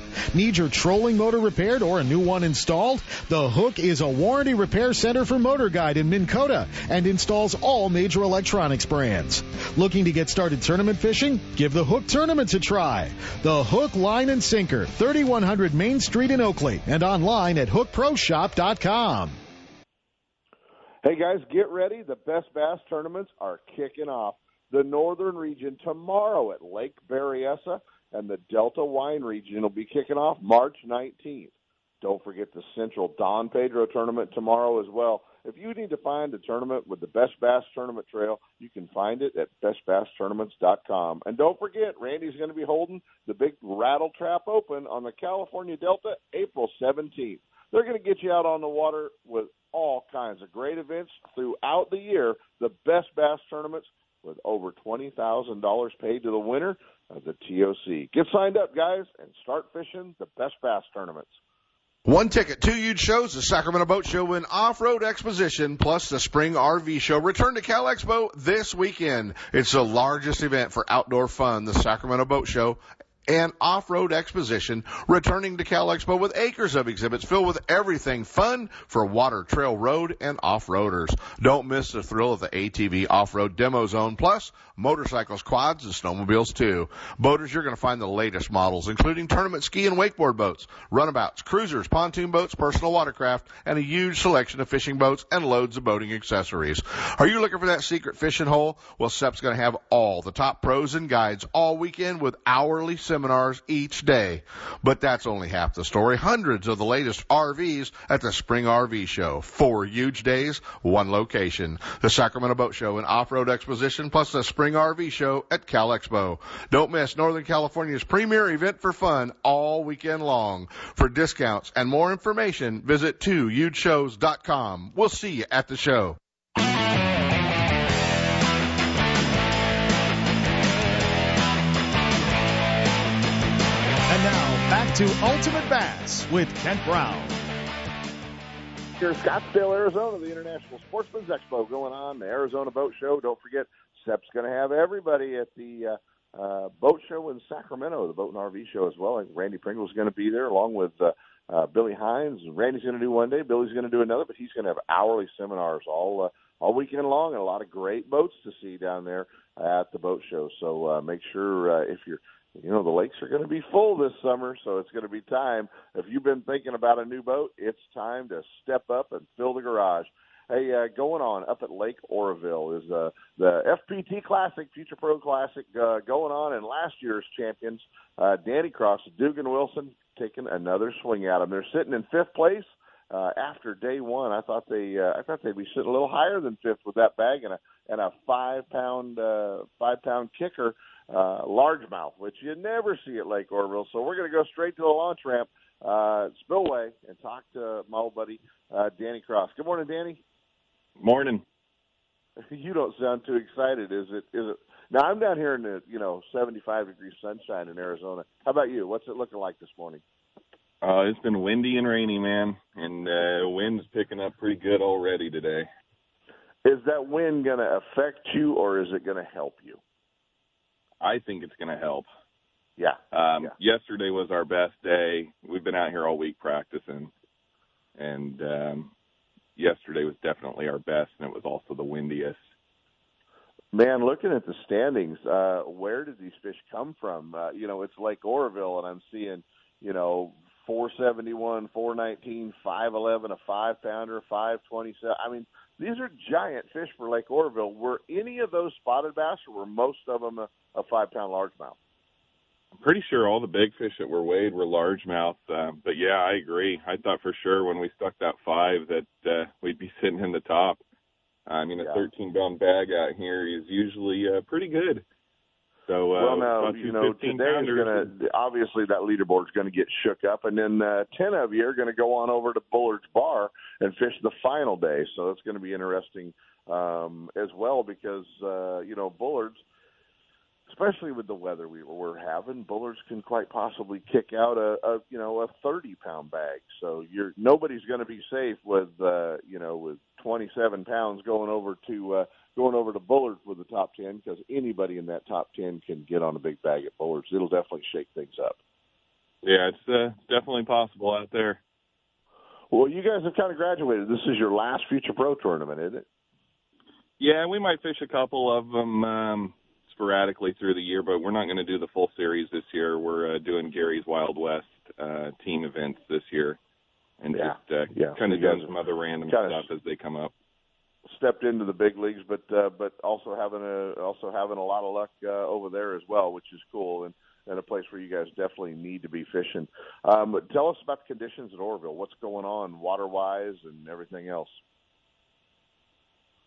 Need your trolling motor repaired or a new one installed? The Hook is a warranty repair center for Motor Guide in Minn Kota and installs all major electronics brands. Looking to get started tournament fishing? Give the Hook Tournaments a try. The Hook Line and Sinker, 3100 Main Street in Oakley and online at hookproshop.com. Hey guys, get ready. The best bass tournaments are kicking off. The Northern Region tomorrow at Lake Berryessa and the Delta Wine Region will be kicking off March 19th. Don't forget the Central Don Pedro tournament tomorrow as well. If you need to find a tournament with the Best Bass Tournament Trail, you can find it at bestbasstournaments.com. And don't forget, Randy's going to be holding the big Rattle Trap Open on the California Delta April 17th. They're going to get you out on the water with all kinds of great events throughout the year. The Best Bass Tournaments with over $20,000 paid to the winner of the TOC. Get signed up, guys, and start fishing the best bass tournaments. One ticket, two huge shows, the Sacramento Boat Show and Off-Road Exposition, plus the Spring RV Show. Return to Cal Expo this weekend. It's the largest event for outdoor fun, the Sacramento Boat Show and off-road exposition, returning to Cal Expo with acres of exhibits filled with everything fun for water, trail, road, and off-roaders. Don't miss the thrill of the ATV off-road demo zone, plus motorcycles, quads, and snowmobiles too. Boaters, you're going to find the latest models, including tournament ski and wakeboard boats, runabouts, cruisers, pontoon boats, personal watercraft, and a huge selection of fishing boats and loads of boating accessories. Are you looking for that secret fishing hole? Well, SEP's going to have all the top pros and guides all weekend with hourly seminars each day. But that's only half the story. Hundreds of the latest RVs at the Spring RV Show. Four huge days, one location. The Sacramento Boat Show and Off-Road Exposition plus the Spring RV Show at Cal Expo. Don't miss Northern California's premier event for fun all weekend long. For discounts and more information, visit 2hugeshows.com. We'll see you at the show. Back to Ultimate Bass with Kent Brown. Here in Scottsdale, Arizona, the International Sportsman's Expo going on, the Arizona Boat Show. Don't forget, SEP's going to have everybody at the uh, uh, boat show in Sacramento, the boat and RV show as well. Think Randy Pringle's going to be there along with uh, uh, Billy Hines. Randy's going to do one day, Billy's going to do another, but he's going to have hourly seminars all uh, all weekend long, and a lot of great boats to see down there at the boat show. So uh, make sure uh, if you're you know the lakes are going to be full this summer, so it's going to be time. If you've been thinking about a new boat, it's time to step up and fill the garage. Hey, uh, going on up at Lake Oroville is uh, the FPT Classic, Future Pro Classic, uh, going on, and last year's champions, uh, Danny Cross, Dugan Wilson, taking another swing at them. They're sitting in fifth place uh, after day one. I thought they, uh, I thought they'd be sitting a little higher than fifth with that bag and a and a five pound, uh, five pound kicker, uh, largemouth, which you never see at Lake Oroville. So we're going to go straight to the launch ramp, uh, spillway, and talk to my old buddy uh, Danny Cross. Good morning, Danny. Morning. You don't sound too excited, is it? Is it? Now I'm down here in the you know 75 degree sunshine in Arizona. How about you? What's it looking like this morning? Uh, it's been windy and rainy, man, and uh, wind's picking up pretty good already today. Is that wind going to affect you, or is it going to help you? I think it's going to help. Yeah. Um, yeah. Yesterday was our best day. We've been out here all week practicing, and um, yesterday was definitely our best, and it was also the windiest. Man, looking at the standings, uh, where did these fish come from? Uh, you know, it's Lake Oroville, and I'm seeing, you know, 471, 419, 511, a five pounder, 527. I mean, these are giant fish for Lake Oroville. Were any of those spotted bass, or were most of them a, a five pound largemouth? I'm pretty sure all the big fish that were weighed were largemouth. Uh, but yeah, I agree. I thought for sure when we stuck that five that uh, we'd be sitting in the top. I mean, a Yeah. 13 pound bag out here is usually uh, pretty good. So uh, well, now you know 15 today is going to obviously that leaderboard's going to get shook up, and then uh, ten of you are going to go on over to Bullard's Bar and fish the final day. So it's going to be interesting um, as well because uh, you know Bullard's, especially with the weather we were having, Bullard's can quite possibly kick out a, a you know a thirty pound bag. So you're nobody's going to be safe with uh, you know with twenty seven pounds going over to. Uh, going over to Bullard for the top 10 because anybody in that top 10 can get on a big bag at Bullard's. It'll definitely shake things up. Yeah, it's uh, definitely possible out there. Well, you guys have kind of graduated. This is your last Future Pro tournament, isn't it? Yeah, we might fish a couple of them um, sporadically through the year, but we're not going to do the full series this year. We're uh, doing Gary's Wild West uh, team events this year, and Yeah, just uh, yeah. kind of doing some other random stuff as they come up. Stepped into the big leagues, but uh, but also having a also having a lot of luck uh, over there as well, which is cool and and a place where you guys definitely need to be fishing. Um, but tell us about the conditions at Oroville. What's going on water wise and everything else?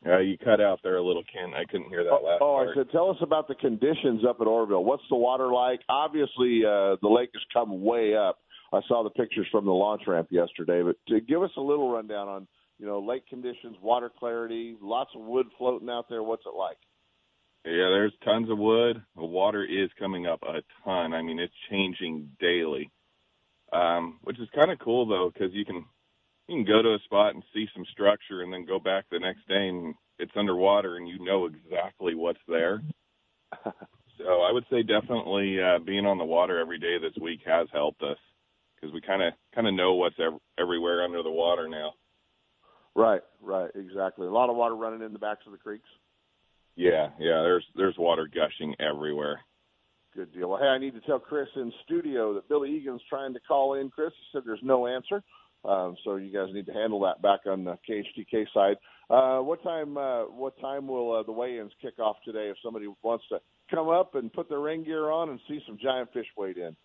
Uh, you cut out there a little, Ken. I couldn't hear that last oh, part. I said, tell us about the conditions up at Oroville. What's the water like? Obviously, uh, the lake has come way up. I saw the pictures from the launch ramp yesterday, but to give us a little rundown on, you know, lake conditions, water clarity, lots of wood floating out there. What's it like? Yeah, there's tons of wood. The water is coming up a ton. I mean, it's changing daily, um, which is kind of cool though, because you can you can go to a spot and see some structure, and then go back the next day and it's underwater, and you know exactly what's there. so I would say definitely uh, being on the water every day this week has helped us because we kind of kind of know what's ev- everywhere under the water now. Right, right, exactly. A lot of water running in the backs of the creeks. Yeah, yeah. There's there's water gushing everywhere. Good deal. Well, hey, I need to tell Chris in studio that Billy Egan's trying to call in. Chris he said there's no answer, um, so you guys need to handle that back on the KHTK side. Uh, what time? Uh, what time will uh, the weigh-ins kick off today? If somebody wants to come up and put their rain gear on and see some giant fish weighed in.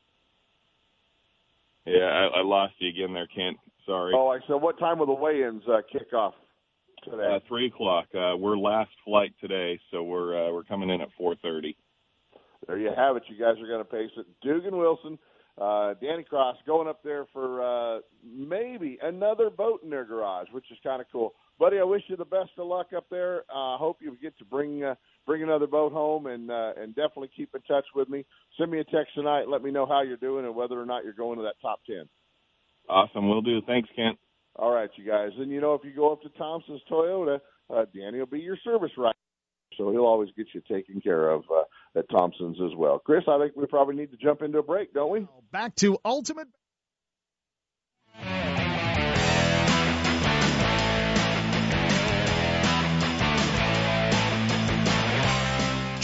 Yeah, I, I lost you again there, Kent. Sorry. Oh, I said, what time will the weigh-ins uh, kick off today? Uh, three o'clock. Uh, we're last flight today, so we're uh, we're coming in at four thirty. There you have it. You guys are going to pace it. Dugan Wilson, uh, Danny Cross going up there for uh, maybe another boat in their garage, which is kind of cool. Buddy, I wish you the best of luck up there. I uh, hope you get to bring uh, bring another boat home, and uh, and definitely keep in touch with me. Send me a text tonight. Let me know how you're doing and whether or not you're going to that top ten. Awesome, we'll do. Thanks, Kent. All right, you guys. And you know, if you go up to Thompson's Toyota, uh, Danny will be your service rider, so he'll always get you taken care of uh, at Thompson's as well. Chris, I think we probably need to jump into a break, don't we? Back to Ultimate.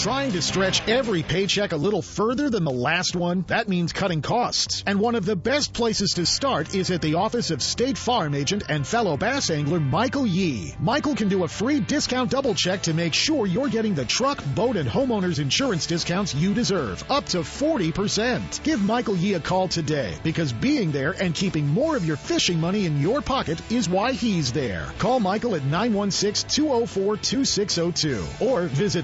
Trying to stretch every paycheck a little further than the last one? That means cutting costs. And one of the best places to start is at the office of State Farm agent and fellow bass angler Michael Yee. Michael can do a free discount double check to make sure you're getting the truck, boat, and homeowners insurance discounts you deserve, up to 40%. Give Michael Yee a call today because being there and keeping more of your fishing money in your pocket is why he's there. Call Michael at 916-204-2602 or visit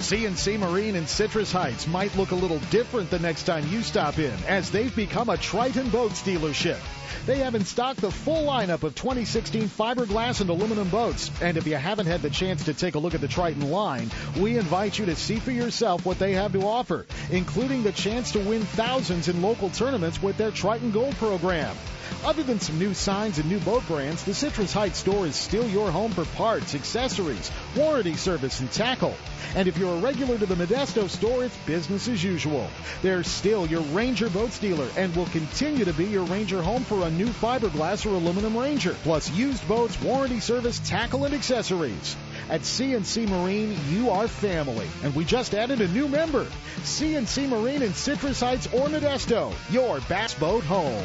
CNC Marine in Citrus Heights might look a little different the next time you stop in, as they've become a Triton Boats dealership. They have in stock the full lineup of 2016 fiberglass and aluminum boats. And if you haven't had the chance to take a look at the Triton line, we invite you to see for yourself what they have to offer, including the chance to win thousands in local tournaments with their Triton Gold program. Other than some new signs and new boat brands, the Citrus Heights store is still your home for parts, accessories, warranty service, and tackle. And if you're a regular to the Modesto store, it's business as usual. They're still your Ranger boats dealer and will continue to be your Ranger home for a new fiberglass or aluminum Ranger, plus used boats, warranty service, tackle, and accessories. At CNC Marine, you are family, and we just added a new member. CNC Marine in Citrus Heights or Modesto, your bass boat home.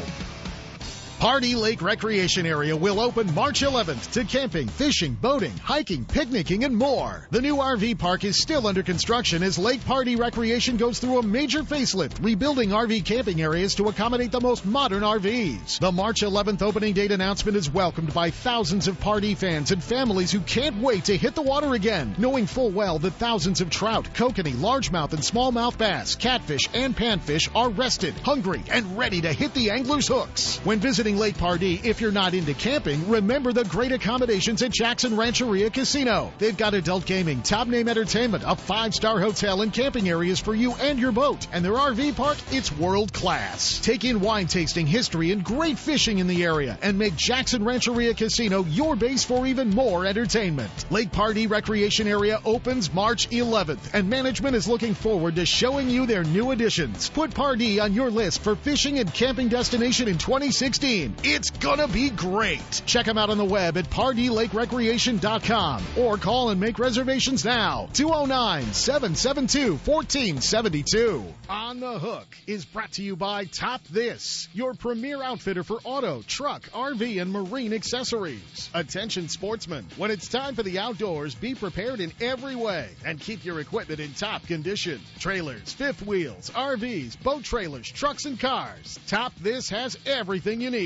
Pardee Lake Recreation Area will open March 11th to camping, fishing, boating, hiking, picnicking, and more. The new RV park is still under construction as Lake Pardee Recreation goes through a major facelift, rebuilding RV camping areas to accommodate the most modern RVs. The March 11th opening date announcement is welcomed by thousands of Pardee fans and families who can't wait to hit the water again, knowing full well that thousands of trout, kokanee, largemouth, and smallmouth bass, catfish, and panfish are rested, hungry, and ready to hit the angler's hooks. When visiting Lake Pardee, if you're not into camping, remember the great accommodations at Jackson Rancheria Casino. They've got adult gaming, top name entertainment, a five star hotel, and camping areas for you and your boat. And their RV park, it's world class. Take in wine tasting, history, and great fishing in the area, and make Jackson Rancheria Casino your base for even more entertainment. Lake Pardee Recreation Area opens March 11th, and management is looking forward to showing you their new additions. Put Pardee on your list for fishing and camping destination in 2016. It's gonna be great. Check them out on the web at PardeeLakeRecreation.com or call and make reservations now. 209-772-1472. On the Hook is brought to you by Top This, your premier outfitter for auto, truck, RV, and marine accessories. Attention sportsmen, when it's time for the outdoors, be prepared in every way and keep your equipment in top condition. Trailers, fifth wheels, RVs, boat trailers, trucks, and cars. Top This has everything you need.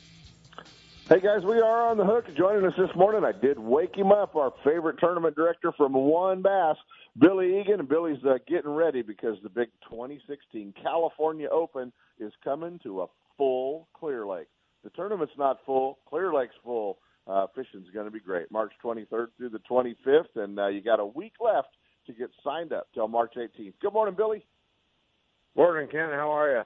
Hey guys, we are on the hook. Joining us this morning, I did wake him up. Our favorite tournament director from WON Bass, Billy Egan, and Billy's uh, getting ready because the big 2016 California Open is coming to a full Clear Lake. The tournament's not full, Clear Lake's full. Uh, fishing's going to be great. March 23rd through the 25th, and uh, you got a week left to get signed up till March 18th. Good morning, Billy. Morning, Ken. How are you?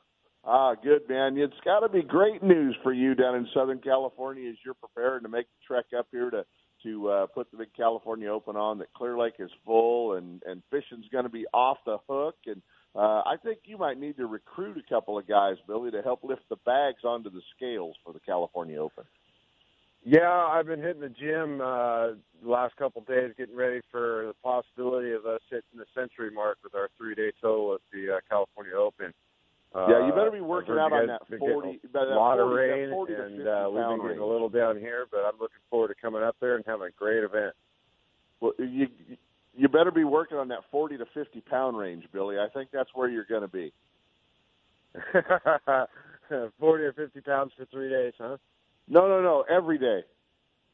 Ah, good man. It's got to be great news for you down in Southern California as you're preparing to make the trek up here to to uh, put the big California Open on. That Clear Lake is full and and fishing's going to be off the hook. And uh, I think you might need to recruit a couple of guys, Billy, to help lift the bags onto the scales for the California Open. Yeah, I've been hitting the gym uh, the last couple of days, getting ready for the possibility of us hitting the century mark with our three-day total at the uh, California Open. Uh, yeah, you better be working out on that forty. A lot of rain, and uh, we've been getting a little down here, but I'm looking forward to coming up there and having a great event. Well, you you better be working on that forty to fifty pound range, Billy. I think that's where you're going to be. Forty or fifty pounds for three days, huh? No, no, no. Every day.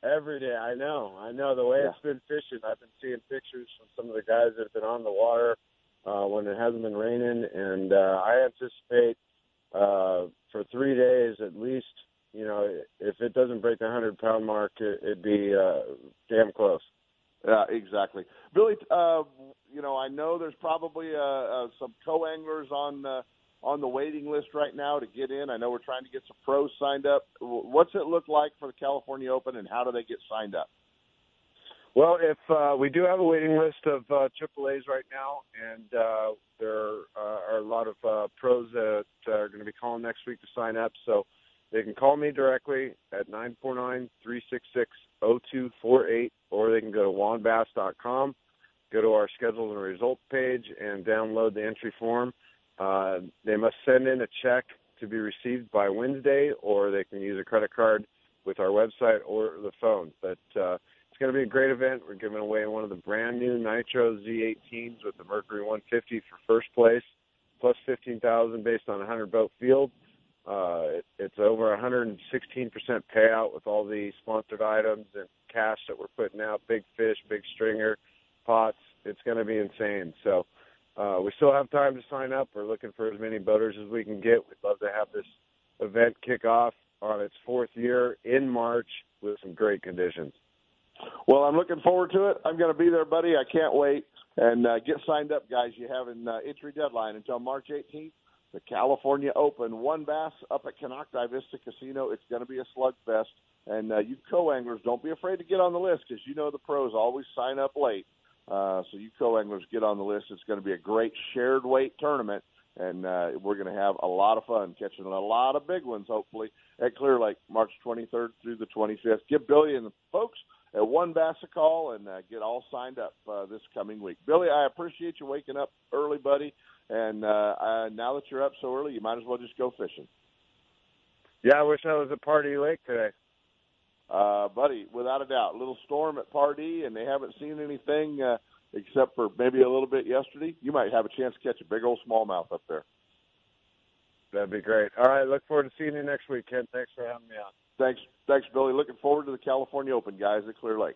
Every day, I know. I know the way Yeah. it's been fishing. I've been seeing pictures from some of the guys that have been on the water uh, when it hasn't been raining, and uh, I anticipate uh, for three days at least. You know, if it doesn't break the hundred pound mark, it, it'd be uh, damn close. Yeah, exactly. Billy, uh, you know, I know there's probably uh, uh, some co-anglers on uh, on the waiting list right now to get in. I know we're trying to get some pros signed up. What's it look like for the California Open, and how do they get signed up? Well, if uh, we do have a waiting list of uh, AAA's right now, and uh, there uh, are a lot of uh, pros that are going to be calling next week to sign up. So they can call me directly at nine four nine three six six zero two four eight, or they can go to wonbass.com, go to our schedules and results page, and download the entry form. Uh, they must send in a check to be received by Wednesday, or they can use a credit card with our website or the phone. But uh, going to be a great event. We're giving away one of the brand new Nitro Z18s with the Mercury 150 for first place, plus 15,000 based on a 100 boat field. Uh, it, it's over 116% payout with all the sponsored items and cash that we're putting out. Big fish, big stringer, pots. It's going to be insane. So uh, we still have time to sign up. We're looking for as many boaters as we can get. We'd love to have this event kick off on its fourth year in March with some great conditions. Well, I'm looking forward to it. I'm going to be there, buddy. I can't wait. And uh, get signed up, guys. You have an uh, entry deadline until March 18th. The California Open, WON Bass up at Konocti Vista Casino. It's going to be a slugfest. And uh, you co-anglers, don't be afraid to get on the list because you know the pros always sign up late. Uh, so you co-anglers get on the list. It's going to be a great shared weight tournament, and uh, we're going to have a lot of fun catching a lot of big ones, hopefully, at Clear Lake, March 23rd through the 25th. Give Billy and the folks at WON Bass a call and uh, get all signed up uh, this coming week. Billy, I appreciate you waking up early, buddy. And uh, uh, now that you're up so early, you might as well just go fishing. Yeah, I wish I was at Pardee Lake today. Uh, buddy, without a doubt, little storm at Pardee, and they haven't seen anything uh, except for maybe a little bit yesterday. You might have a chance to catch a big old smallmouth up there. That'd be great. All right, look forward to seeing you next week, Ken. Thanks for having me on. Thanks, thanks, Billy. Looking forward to the California Open, guys, at Clear Lake.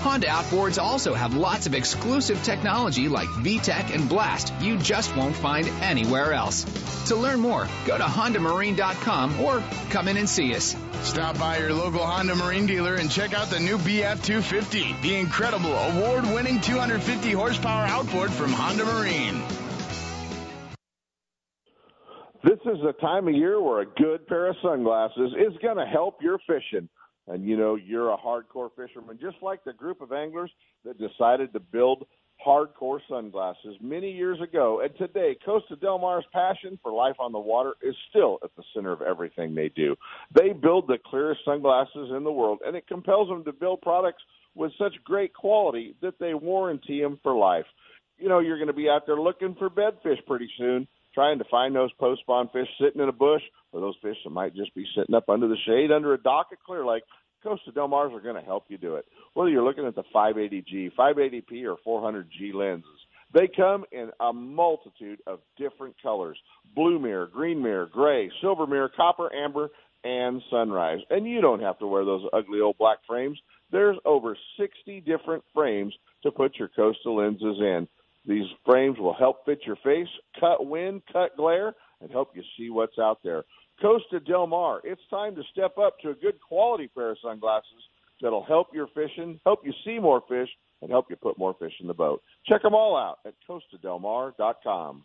Honda outboards also have lots of exclusive technology like VTEC and Blast you just won't find anywhere else. To learn more, go to HondaMarine.com or come in and see us. Stop by your local Honda Marine dealer and check out the new BF 250, the incredible award winning 250 horsepower outboard from Honda Marine. This is a time of year where a good pair of sunglasses is going to help your fishing. And you know, you're a hardcore fisherman, just like the group of anglers that decided to build hardcore sunglasses many years ago. And today, Costa Del Mar's passion for life on the water is still at the center of everything they do. They build the clearest sunglasses in the world, and it compels them to build products with such great quality that they warranty them for life. You know, you're going to be out there looking for bedfish pretty soon, trying to find those post spawn fish sitting in a bush, or those fish that might just be sitting up under the shade under a dock at Clear Lake. Costa Del Mars are going to help you do it. Whether you're looking at the 580G, 580P, or 400G lenses, they come in a multitude of different colors blue mirror, green mirror, gray, silver mirror, copper, amber, and sunrise. And you don't have to wear those ugly old black frames. There's over 60 different frames to put your Costa lenses in. These frames will help fit your face, cut wind, cut glare, and help you see what's out there. Costa Del Mar, it's time to step up to a good quality pair of sunglasses that'll help your fishing, help you see more fish, and help you put more fish in the boat. Check them all out at costadelmar.com.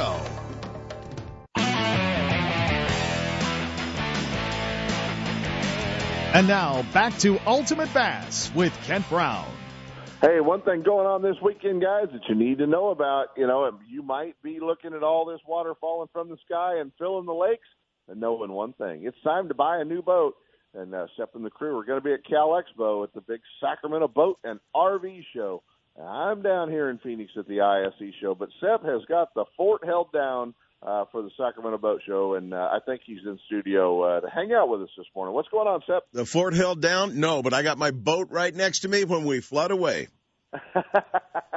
And now back to Ultimate Bass with Kent Brown. Hey, one thing going on this weekend, guys, that you need to know about. You know, you might be looking at all this water falling from the sky and filling the lakes, and knowing one thing: it's time to buy a new boat. And uh, Sep and the crew are going to be at Cal Expo at the big Sacramento Boat and RV Show. I'm down here in Phoenix at the ISE show, but Sep has got the fort held down uh, for the Sacramento Boat Show, and uh, I think he's in studio uh, to hang out with us this morning. What's going on, Sep? The fort held down? No, but I got my boat right next to me when we flood away.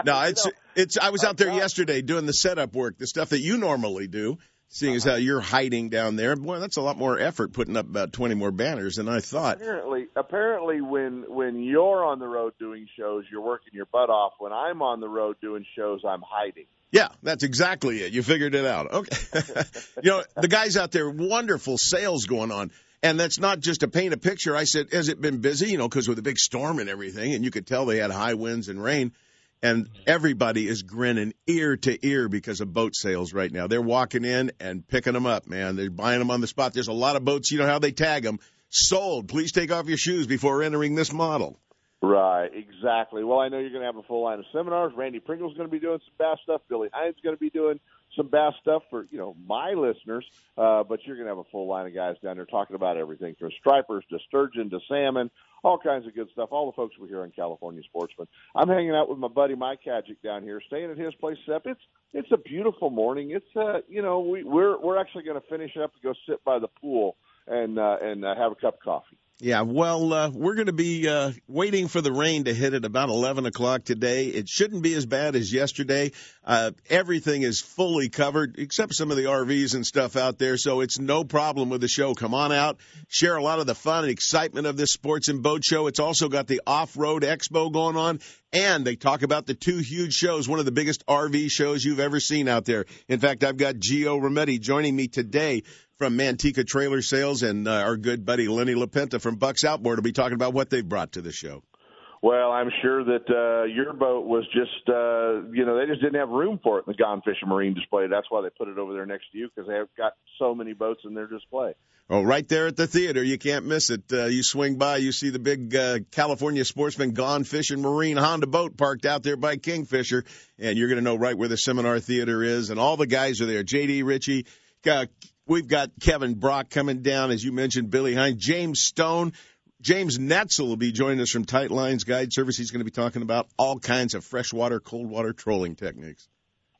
no, it's it's. I was out there yesterday doing the setup work, the stuff that you normally do. Seeing as how you're hiding down there, boy, that's a lot more effort putting up about 20 more banners than I thought. Apparently, apparently, when when you're on the road doing shows, you're working your butt off. When I'm on the road doing shows, I'm hiding. Yeah, that's exactly it. You figured it out. Okay. you know, the guys out there, wonderful sales going on. And that's not just to paint a picture. I said, has it been busy? You know, because with a big storm and everything, and you could tell they had high winds and rain. And everybody is grinning ear to ear because of boat sales right now. They're walking in and picking them up, man. They're buying them on the spot. There's a lot of boats. You know how they tag them. Sold. Please take off your shoes before entering this model. Right, exactly. Well, I know you're going to have a full line of seminars. Randy Pringle's going to be doing some bass stuff. Billy Hines is going to be doing some bass stuff for you know my listeners. Uh, but you're going to have a full line of guys down there talking about everything from stripers to sturgeon to salmon, all kinds of good stuff. All the folks we hear on California Sportsman. I'm hanging out with my buddy Mike Kajic down here, staying at his place. Sep, it's it's a beautiful morning. It's uh you know we we're we're actually going to finish up and go sit by the pool and uh, and uh, have a cup of coffee. Yeah, well, uh, we're going to be uh, waiting for the rain to hit at about 11 o'clock today. It shouldn't be as bad as yesterday. Uh, everything is fully covered except some of the RVs and stuff out there, so it's no problem with the show. Come on out, share a lot of the fun and excitement of this sports and boat show. It's also got the off-road expo going on, and they talk about the two huge shows, one of the biggest RV shows you've ever seen out there. In fact, I've got Gio Rometti joining me today from Manteca Trailer Sales, and uh, our good buddy Lenny LaPenta from Bucks Outboard will be talking about what they've brought to the show. Well, I'm sure that uh, your boat was just, uh, you know, they just didn't have room for it in the Gone Fishing Marine display. That's why they put it over there next to you because they have got so many boats in their display. Oh, right there at the theater. You can't miss it. Uh, you swing by, you see the big uh, California Sportsman Gone Fishing Marine Honda boat parked out there by Kingfisher, and you're going to know right where the seminar theater is. And all the guys are there. J.D. Ritchie, uh, We've got Kevin Brock coming down, as you mentioned, Billy Hines, James Stone. James Netzel will be joining us from Tight Lines Guide Service. He's going to be talking about all kinds of freshwater, cold water trolling techniques.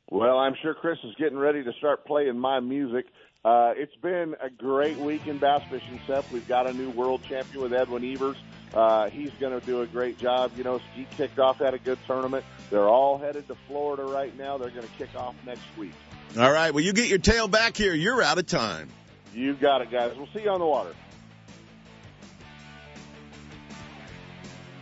Well, I'm sure Chris is getting ready to start playing my music. Uh, it's been a great week in bass fishing, Seth. We've got a new world champion with Edwin Evers. Uh, he's going to do a great job. You know, Ski kicked off at a good tournament. They're all headed to Florida right now. They're going to kick off next week. All right. Well, you get your tail back here. You're out of time. You got it, guys. We'll see you on the water.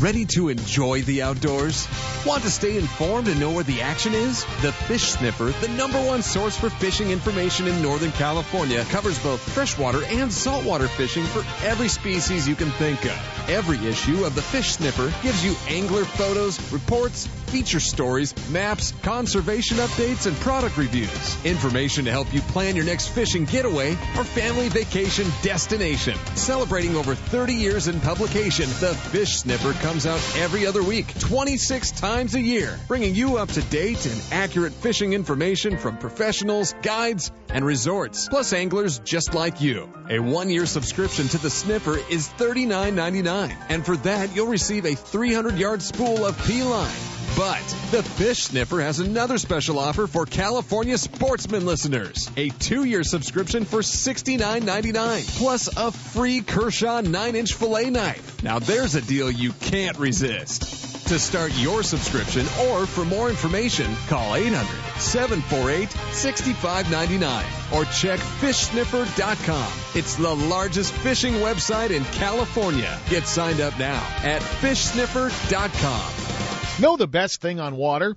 Ready to enjoy the outdoors? Want to stay informed and know where the action is? The Fish Sniffer, the number one source for fishing information in Northern California, covers both freshwater and saltwater fishing for every species you can think of. Every issue of the Fish Sniffer gives you angler photos, reports, feature stories, maps, conservation updates, and product reviews. Information to help you plan your next fishing getaway or family vacation destination. Celebrating over 30 years in publication, the Fish Sniffer comes out every other week, 26 times a year, bringing you up to date and accurate fishing information from professionals, guides, and resorts, plus anglers just like you. A one-year subscription to the Sniffer is $39.99, and for that you'll receive a 300-yard spool of P-line. But the Fish Sniffer has another special offer for California sportsman listeners. A two-year subscription for $69.99 plus a free Kershaw 9-inch fillet knife. Now there's a deal you can't resist. To start your subscription or for more information, call 800-748-6599 or check fishsniffer.com. It's the largest fishing website in California. Get signed up now at fishsniffer.com. Know the best thing on water?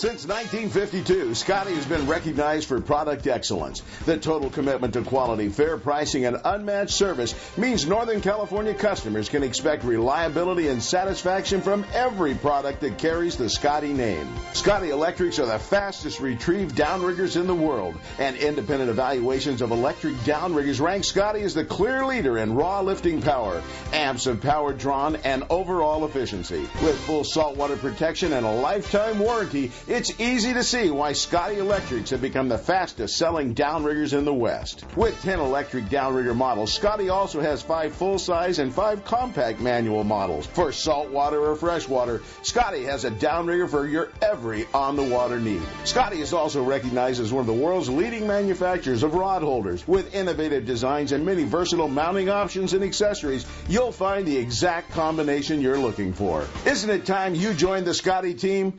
Since 1952, Scotty has been recognized for product excellence. The total commitment to quality, fair pricing, and unmatched service means Northern California customers can expect reliability and satisfaction from every product that carries the Scotty name. Scotty Electrics are the fastest retrieved downriggers in the world, and independent evaluations of electric downriggers rank Scotty as the clear leader in raw lifting power, amps of power drawn, and overall efficiency. With full saltwater protection and a lifetime warranty, it's easy to see why Scotty Electrics have become the fastest selling downriggers in the West. With 10 electric downrigger models, Scotty also has 5 full size and 5 compact manual models. For saltwater or freshwater, Scotty has a downrigger for your every on the water need. Scotty is also recognized as one of the world's leading manufacturers of rod holders. With innovative designs and many versatile mounting options and accessories, you'll find the exact combination you're looking for. Isn't it time you joined the Scotty team?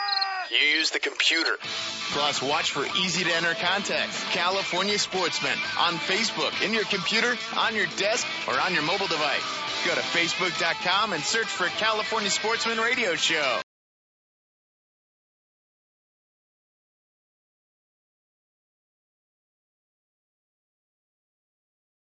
You use the computer. Plus, watch for easy to enter contacts. California Sportsman on Facebook, in your computer, on your desk, or on your mobile device. Go to Facebook.com and search for California Sportsman Radio Show.